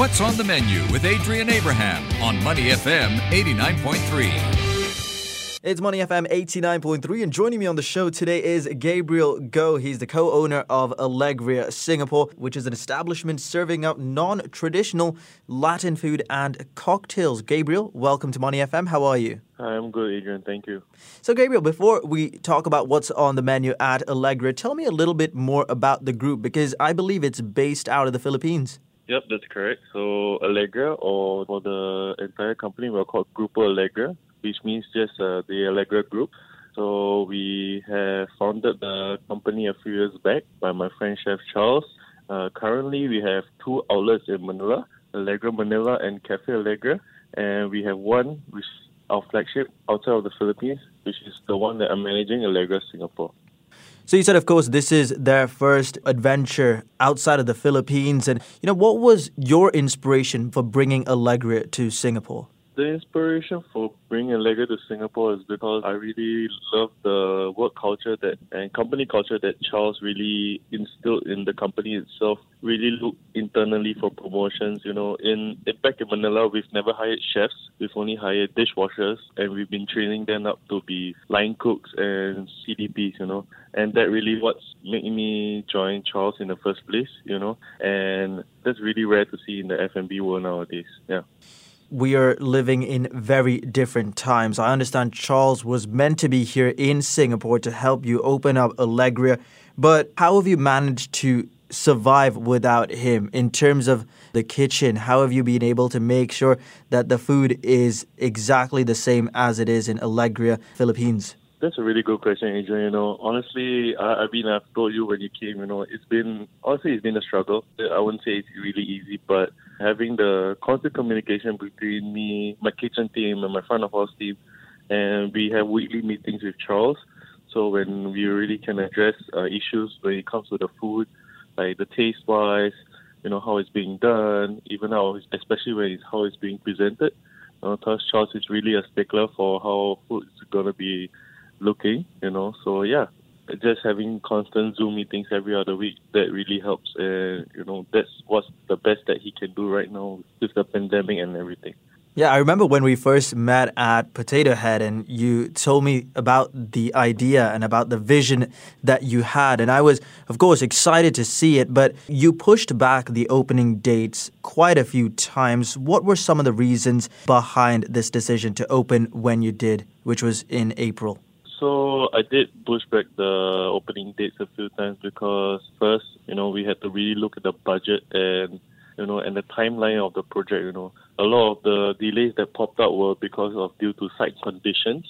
What's on the menu with Adrian Abraham on Money FM 89.3. It's Money FM 89.3, and joining me on the show today is Gabriel Goh. He's the co owner of Alegria Singapore, which is an establishment serving up non traditional Latin food and cocktails. Gabriel, welcome to Money FM. How are you? Hi, I'm good, Adrian. Thank you. So, Gabriel, before we talk about what's on the menu at Alegria, tell me a little bit more about the group because I believe it's based out of the Philippines. Yep, that's correct. So, Allegra, or for the entire company, we're called Grupo Allegra which means just uh, the Allegra Group. So we have founded the company a few years back by my friend Chef Charles. Uh, currently, we have two outlets in Manila, Allegra Manila and Cafe Allegra, and we have one which our flagship outside of the Philippines, which is the one that I'm managing, Allegra Singapore. So you said, of course, this is their first adventure outside of the Philippines, and you know what was your inspiration for bringing Alegria to Singapore? The inspiration for bringing Allegra to Singapore is because I really love the work culture that and company culture that Charles really instilled in the company itself. Really look internally for promotions. You know, in, in back in Manila, we've never hired chefs. We've only hired dishwashers, and we've been training them up to be line cooks and CDPs. You know, and that really what's making me join Charles in the first place. You know, and that's really rare to see in the F&B world nowadays. Yeah we are living in very different times. I understand Charles was meant to be here in Singapore to help you open up Alegria, but how have you managed to survive without him in terms of the kitchen? How have you been able to make sure that the food is exactly the same as it is in Alegria, Philippines? That's a really good question, Adrian. You know, honestly, I, I mean, I've told you when you came, you know, it's been, honestly, it's been a struggle. I wouldn't say it's really easy, but having the constant communication between me, my kitchen team, and my front of house team, and we have weekly meetings with Charles. So when we really can address uh, issues when it comes to the food, like the taste wise, you know, how it's being done, even how, especially when it's how it's being presented. You know, Charles is really a stickler for how food is going to be looking, you know. So yeah, just having constant Zoom meetings every other week that really helps. And you know, that's what's the best that he can do right now with the pandemic and everything. Yeah, I remember when we first met at Potato Head and you told me about the idea and about the vision that you had. And I was, of course, excited to see it, but you pushed back the opening dates quite a few times. What were some of the reasons behind this decision to open when you did, which was in April? So I did push back the opening dates a few times because first, you know, we had to really look at the budget and you know and the timeline of the project. You know, a lot of the delays that popped up were because of due to site conditions.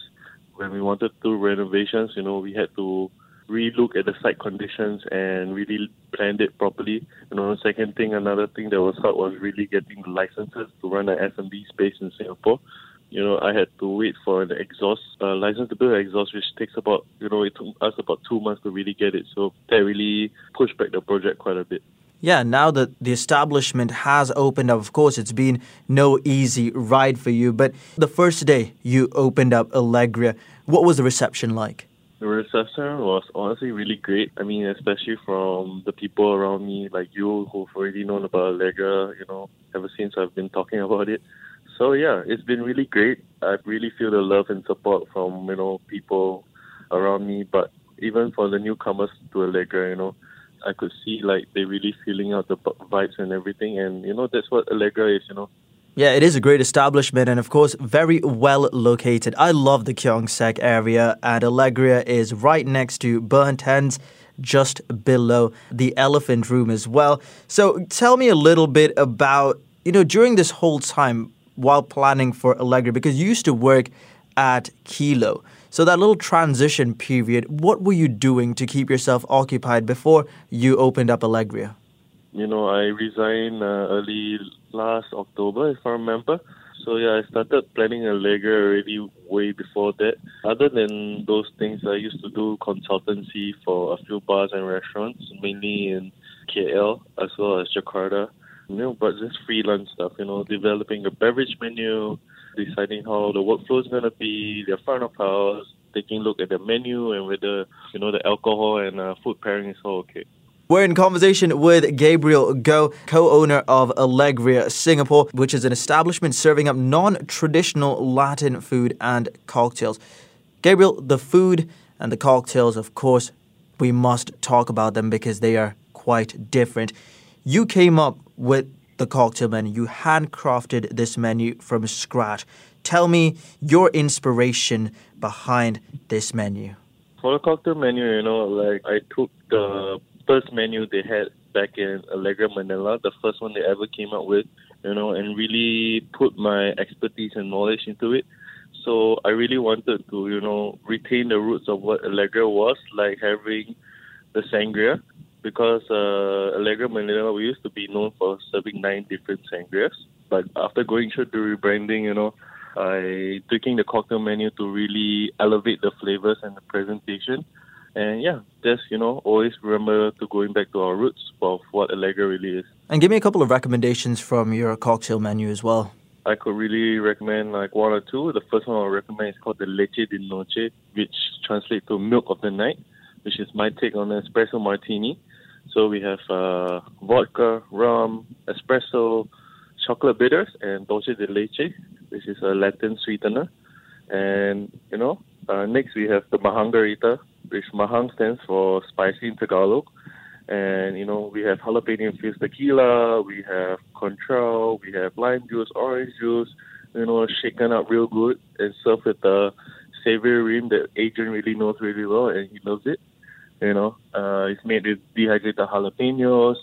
When we wanted to do renovations, you know, we had to relook at the site conditions and really planned it properly. You know, the second thing, another thing that was hard was really getting the licenses to run an F&B space in Singapore you know, I had to wait for an exhaust uh, license to build an exhaust, which takes about, you know, it took us about two months to really get it. So that really pushed back the project quite a bit. Yeah, now that the establishment has opened up, of course, it's been no easy ride for you. But the first day you opened up Alegria, what was the reception like? The reception was honestly really great. I mean, especially from the people around me, like you, who've already known about Allegra, you know, ever since I've been talking about it. So yeah, it's been really great. I really feel the love and support from you know people around me, but even for the newcomers to Allegra, you know, I could see like they really feeling out the vibes and everything, and you know that's what Allegra is, you know. Yeah, it is a great establishment and, of course, very well located. I love the Keong Saik area, and Alegria is right next to Burnt Ends, just below the Elephant Room as well. So, tell me a little bit about, you know, during this whole time, while planning for Alegria? Because you used to work at Kilo. So that little transition period, what were you doing to keep yourself occupied before you opened up Alegria? You know, I resigned uh, early last October, if I remember. So yeah, I started planning Alegria already way before that. Other than those things, I used to do consultancy for a few bars and restaurants, mainly in KL as well as Jakarta you know, but just freelance stuff, you know, developing a beverage menu, deciding how the workflow is going to be, their front of house, taking a look at the menu and whether, you know, the alcohol and uh, food pairing is all okay. We're in conversation with Gabriel Goh, co owner of Alegria Singapore, which is an establishment serving up non traditional Latin food and cocktails. Gabriel, the food and the cocktails, of course, we must talk about them because they are quite different. You came up with the cocktail menu, you handcrafted this menu from scratch. Tell me your inspiration behind this menu. For the cocktail menu, you know, like I took the first menu they had back in Alegria Manila, the first one they ever came out with, you know, and really put my expertise and knowledge into it. So I really wanted to, you know, retain the roots of what Alegria was, like having the sangria, because uh, Alegria Manila, we used to be known for serving nine different sangrias. But after going through the rebranding, you know, I tweaking the cocktail menu to really elevate the flavors and the presentation. And yeah, just, you know, always remember to going back to our roots of what Alegria really is. And give me a couple of recommendations from your cocktail menu as well. I could really recommend like one or two. The first one I recommend is called the Leche de Noche, which translates to milk of the night, which is my take on an espresso martini. So we have uh, vodka, rum, espresso, chocolate bitters, and dulce de leche, which is a Latin sweetener. And, you know, uh, next we have the Mahangarita, which Mahang stands for spicy in Tagalog. And, you know, we have jalapeno infused tequila, we have Cointreau, we have lime juice, orange juice, you know, shaken up real good and served with the savory rim that Adrian really knows really well and he loves it. You know, uh, it's made with dehydrated jalapenos,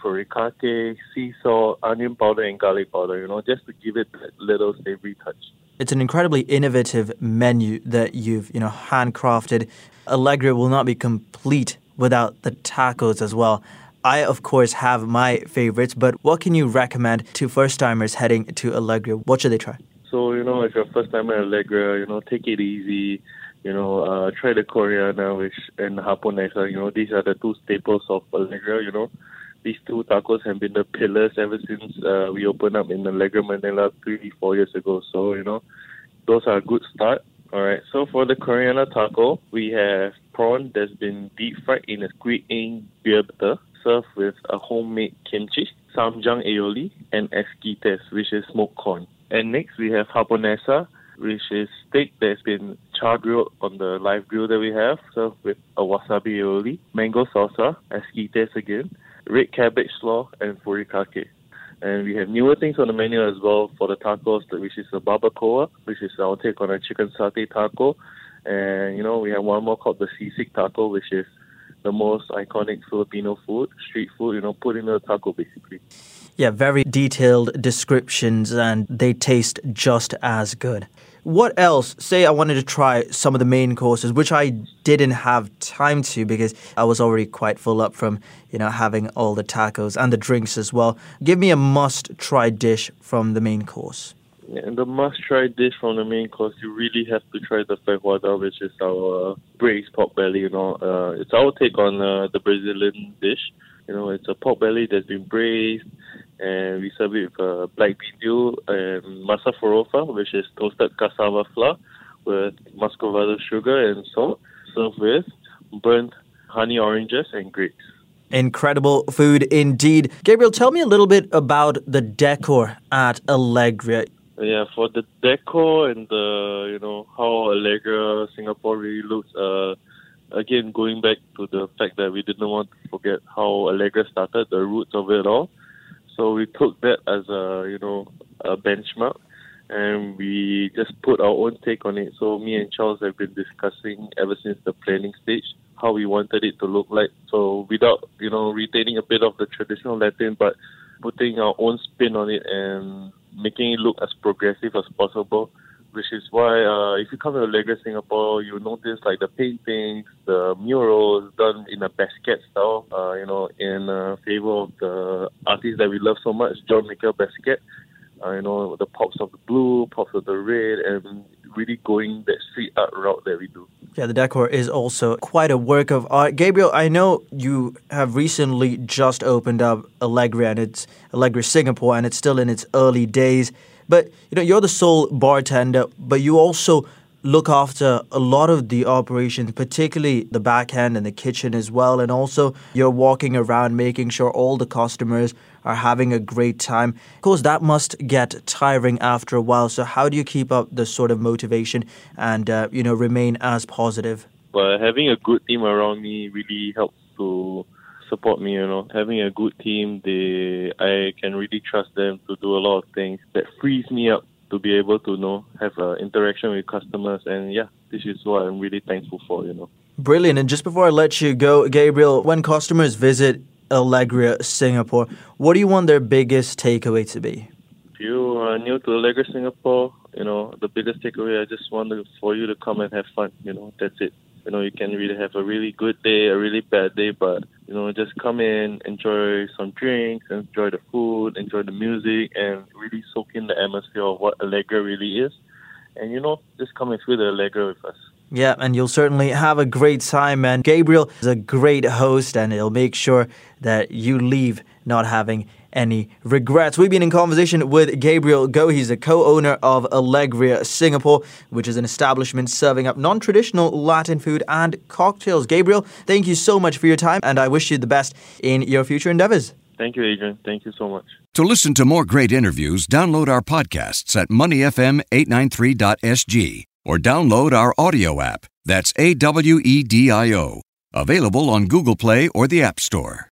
furikake, sea salt, onion powder, and garlic powder, you know, just to give it that little savory touch. It's an incredibly innovative menu that you've, you know, handcrafted. Alegria will not be complete without the tacos as well. I, of course, have my favorites, but what can you recommend to first timers heading to Alegria? What should they try? So, you know, if you're a first time at Alegria, you know, take it easy. You know, uh, try the Koreana which and Japonesa. You know, these are the two staples of Alegria. You know, these two tacos have been the pillars ever since uh, we opened up in Alegria Manila three, four years ago. So, you know, those are a good start. All right. So for the Koreana taco, we have prawn that's been deep fried in a squid ink beer butter, served with a homemade kimchi, ssamjang aioli, and esquites, which is smoked corn. And next we have japonesa, which is steak that's been char grilled on the live grill that we have, served with a wasabi aioli, mango salsa, esquites again, red cabbage slaw, and furikake. And we have newer things on the menu as well for the tacos, which is a barbacoa, which is our take on a chicken satay taco. And, you know, we have one more called the sisig taco, which is the most iconic Filipino food, street food, you know, put in a taco basically. Yeah, very detailed descriptions and they taste just as good. What else? Say I wanted to try some of the main courses, which I didn't have time to because I was already quite full up from, you know, having all the tacos and the drinks as well. Give me a must try dish from the main course. And the must-try dish from the main course, you really have to try the feijoada, which is our uh, braised pork belly. You know, uh, it's our take on uh, the Brazilian dish. You know, it's a pork belly that's been braised, and we serve it with uh, black bean stew and masa farofa, which is toasted cassava flour with muscovado sugar and salt, served with burnt honey oranges and grapes. Incredible food indeed. Gabriel, tell me a little bit about the decor at Alegria. Yeah, for the decor and the you know how Alegria Singapore really looks. Uh, again, going back to the fact that we didn't want to forget how Alegria started, the roots of it all. So we took that as a you know a benchmark, and we just put our own take on it. So me and Charles have been discussing ever since the planning stage how we wanted it to look like. So without you know retaining a bit of the traditional Latin, but putting our own spin on it and making it look as progressive as possible. Which is why uh, if you come to Alegria Singapore, you notice like the paintings, the murals done in a Basquiat style, uh, you know, in uh, favor of the artist that we love so much, Jean-Michel Basquiat. Uh, you know, the pops of the blue, pops of the red, and really going that street art route that we do. Yeah, the decor is also quite a work of art. Gabriel, I know you have recently just opened up Alegria and it's Alegria Singapore and it's still in its early days. But you know, you're the sole bartender, but you also look after a lot of the operations, particularly the back end and the kitchen as well. And also, you're walking around making sure all the customers are having a great time. Of course, that must get tiring after a while. So, how do you keep up the sort of motivation and, uh, you know, remain as positive? Well, having a good team around me really helps to support me, you know. Having a good team, they I can really trust them to do a lot of things that frees me up to be able to you know have an interaction with customers and yeah, this is what I'm really thankful for, you know. Brilliant. And just before I let you go, Gabriel, when customers visit Alegria Singapore, what do you want their biggest takeaway to be? If you are new to Alegria Singapore, you know, the biggest takeaway I just want for you to come and have fun, you know, that's it. You know, you can really have a really good day, a really bad day, but you know, just come in, enjoy some drinks, enjoy the food, enjoy the music, and really soak in the atmosphere of what Alegria really is. And you know, just come and feel the Alegria with us. Yeah, and you'll certainly have a great time. And Gabriel is a great host, and he'll make sure that you leave not having any regrets. We've been in conversation with Gabriel Goh. He's a co owner of Alegria Singapore, which is an establishment serving up non traditional Latin food and cocktails. Gabriel, thank you so much for your time, and I wish you the best in your future endeavors. Thank you, Adrian. Thank you so much. To listen to more great interviews, download our podcasts at moneyfm893.sg or download our audio app. That's A W E D I O. Available on Google Play or the App Store.